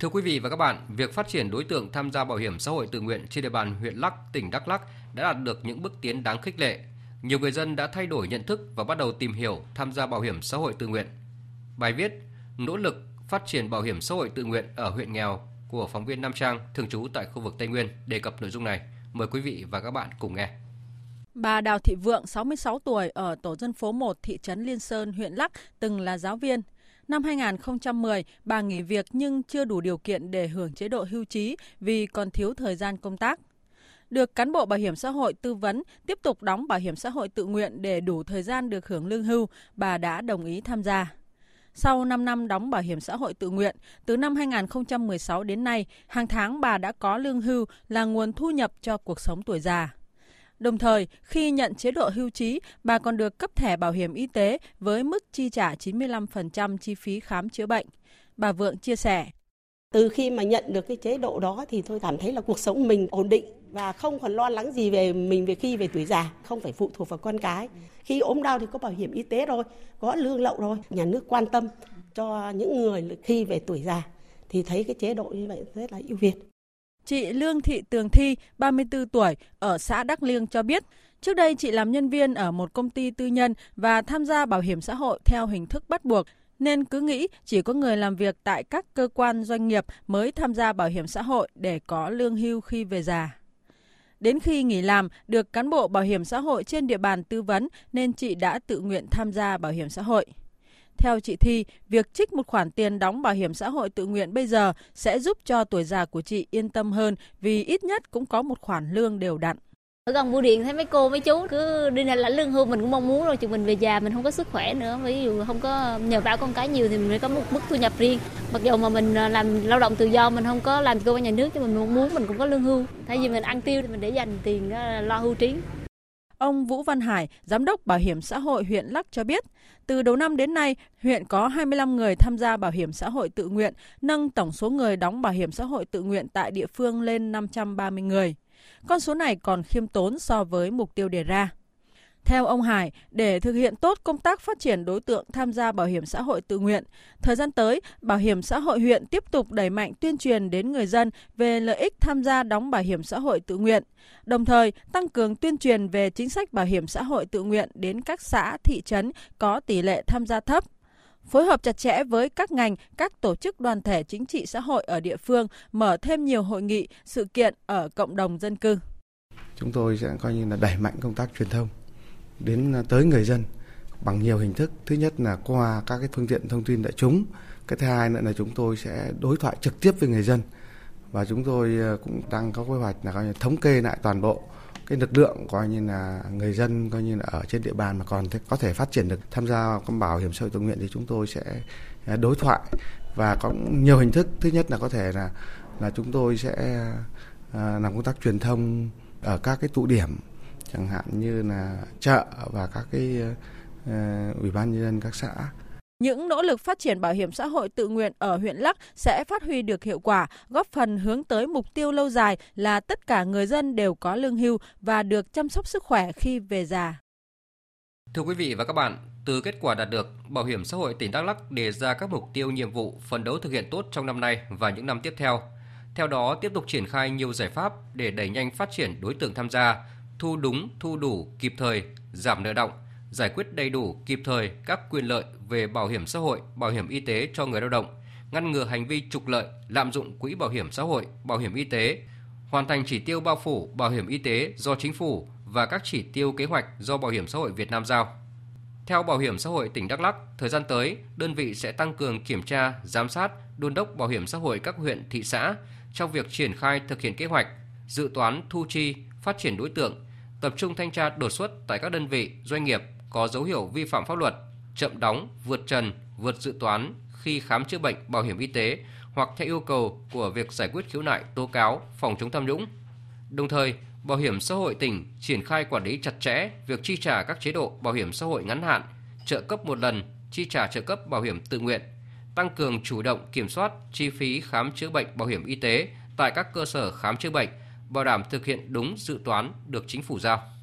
Thưa quý vị và các bạn, việc phát triển đối tượng tham gia bảo hiểm xã hội tự nguyện trên địa bàn huyện Lắc, tỉnh Đắk Lắk đã đạt được những bước tiến đáng khích lệ. Nhiều người dân đã thay đổi nhận thức và bắt đầu tìm hiểu tham gia bảo hiểm xã hội tự nguyện. Bài viết Nỗ lực phát triển bảo hiểm xã hội tự nguyện ở huyện nghèo của phóng viên Nam Trang thường trú tại khu vực Tây Nguyên đề cập nội dung này. Mời quý vị và các bạn cùng nghe. Bà Đào Thị Vượng, 66 tuổi, ở tổ dân phố 1 thị trấn Liên Sơn, huyện Lắc, từng là giáo viên. Năm 2010, bà nghỉ việc nhưng chưa đủ điều kiện để hưởng chế độ hưu trí vì còn thiếu thời gian công tác. Được cán bộ bảo hiểm xã hội tư vấn tiếp tục đóng bảo hiểm xã hội tự nguyện để đủ thời gian được hưởng lương hưu, bà đã đồng ý tham gia. Sau 5 năm đóng bảo hiểm xã hội tự nguyện, từ năm 2016 đến nay, hàng tháng bà đã có lương hưu là nguồn thu nhập cho cuộc sống tuổi già. Đồng thời, khi nhận chế độ hưu trí, bà còn được cấp thẻ bảo hiểm y tế với mức chi trả 95% chi phí khám chữa bệnh. Bà Vượng chia sẻ. Từ khi mà nhận được cái chế độ đó thì tôi cảm thấy là cuộc sống mình ổn định và không còn lo lắng gì về mình về khi về tuổi già, không phải phụ thuộc vào con cái. Khi ốm đau thì có bảo hiểm y tế rồi, có lương lậu rồi, nhà nước quan tâm cho những người khi về tuổi già thì thấy cái chế độ như vậy rất là ưu việt. Chị Lương Thị Tường Thi, 34 tuổi, ở xã Đắc Liêng cho biết, trước đây chị làm nhân viên ở một công ty tư nhân và tham gia bảo hiểm xã hội theo hình thức bắt buộc, nên cứ nghĩ chỉ có người làm việc tại các cơ quan doanh nghiệp mới tham gia bảo hiểm xã hội để có lương hưu khi về già. Đến khi nghỉ làm, được cán bộ bảo hiểm xã hội trên địa bàn tư vấn nên chị đã tự nguyện tham gia bảo hiểm xã hội. Theo chị Thi, việc trích một khoản tiền đóng bảo hiểm xã hội tự nguyện bây giờ sẽ giúp cho tuổi già của chị yên tâm hơn vì ít nhất cũng có một khoản lương đều đặn. Ở gần bưu điện thấy mấy cô mấy chú cứ đi này lãnh lương hưu mình cũng mong muốn rồi Chứ mình về già mình không có sức khỏe nữa. Ví dụ không có nhờ vả con cái nhiều thì mình phải có một mức thu nhập riêng. Mặc dù mà mình à, làm lao động tự do mình không có làm cơ quan nhà nước nhưng mình mong muốn mình cũng có lương hưu. Thay vì mình ăn tiêu thì mình để dành tiền lo hưu trí. Ông Vũ Văn Hải, Giám đốc Bảo hiểm xã hội huyện Lắc cho biết, từ đầu năm đến nay, huyện có 25 người tham gia bảo hiểm xã hội tự nguyện, nâng tổng số người đóng bảo hiểm xã hội tự nguyện tại địa phương lên 530 người. Con số này còn khiêm tốn so với mục tiêu đề ra. Theo ông Hải, để thực hiện tốt công tác phát triển đối tượng tham gia bảo hiểm xã hội tự nguyện, thời gian tới, Bảo hiểm xã hội huyện tiếp tục đẩy mạnh tuyên truyền đến người dân về lợi ích tham gia đóng bảo hiểm xã hội tự nguyện, đồng thời tăng cường tuyên truyền về chính sách bảo hiểm xã hội tự nguyện đến các xã, thị trấn có tỷ lệ tham gia thấp, phối hợp chặt chẽ với các ngành, các tổ chức đoàn thể chính trị xã hội ở địa phương, mở thêm nhiều hội nghị, sự kiện ở cộng đồng dân cư. Chúng tôi sẽ coi như là đẩy mạnh công tác truyền thông đến à, tới người dân bằng nhiều hình thức. Thứ nhất là qua các cái phương tiện thông tin đại chúng. Cái thứ hai nữa là chúng tôi sẽ đối thoại trực tiếp với người dân và chúng tôi à, cũng đang có kế hoạch là coi như thống kê lại toàn bộ cái lực lượng coi như là người dân, coi như là ở trên địa bàn mà còn có thể phát triển được tham gia công bảo hiểm xã hội tự nguyện thì chúng tôi sẽ à, đối thoại và có nhiều hình thức thứ nhất là có thể là là chúng tôi sẽ làm công tác truyền thông ở các cái tụ điểm chẳng hạn như là chợ và các cái uh, ủy ban nhân dân các xã những nỗ lực phát triển bảo hiểm xã hội tự nguyện ở huyện Lắc sẽ phát huy được hiệu quả, góp phần hướng tới mục tiêu lâu dài là tất cả người dân đều có lương hưu và được chăm sóc sức khỏe khi về già. Thưa quý vị và các bạn, từ kết quả đạt được, Bảo hiểm xã hội tỉnh Đắk Lắk đề ra các mục tiêu nhiệm vụ phấn đấu thực hiện tốt trong năm nay và những năm tiếp theo. Theo đó, tiếp tục triển khai nhiều giải pháp để đẩy nhanh phát triển đối tượng tham gia, thu đúng, thu đủ, kịp thời, giảm nợ động, giải quyết đầy đủ, kịp thời các quyền lợi về bảo hiểm xã hội, bảo hiểm y tế cho người lao động, ngăn ngừa hành vi trục lợi, lạm dụng quỹ bảo hiểm xã hội, bảo hiểm y tế, hoàn thành chỉ tiêu bao phủ bảo hiểm y tế do chính phủ và các chỉ tiêu kế hoạch do Bảo hiểm xã hội Việt Nam giao. Theo Bảo hiểm xã hội tỉnh Đắk Lắk, thời gian tới, đơn vị sẽ tăng cường kiểm tra, giám sát, đôn đốc bảo hiểm xã hội các huyện, thị xã trong việc triển khai thực hiện kế hoạch, dự toán thu chi, phát triển đối tượng, tập trung thanh tra đột xuất tại các đơn vị, doanh nghiệp có dấu hiệu vi phạm pháp luật, chậm đóng, vượt trần, vượt dự toán khi khám chữa bệnh bảo hiểm y tế hoặc theo yêu cầu của việc giải quyết khiếu nại, tố cáo, phòng chống tham nhũng. Đồng thời, Bảo hiểm xã hội tỉnh triển khai quản lý chặt chẽ việc chi trả các chế độ bảo hiểm xã hội ngắn hạn, trợ cấp một lần, chi trả trợ cấp bảo hiểm tự nguyện, tăng cường chủ động kiểm soát chi phí khám chữa bệnh bảo hiểm y tế tại các cơ sở khám chữa bệnh bảo đảm thực hiện đúng dự toán được chính phủ giao.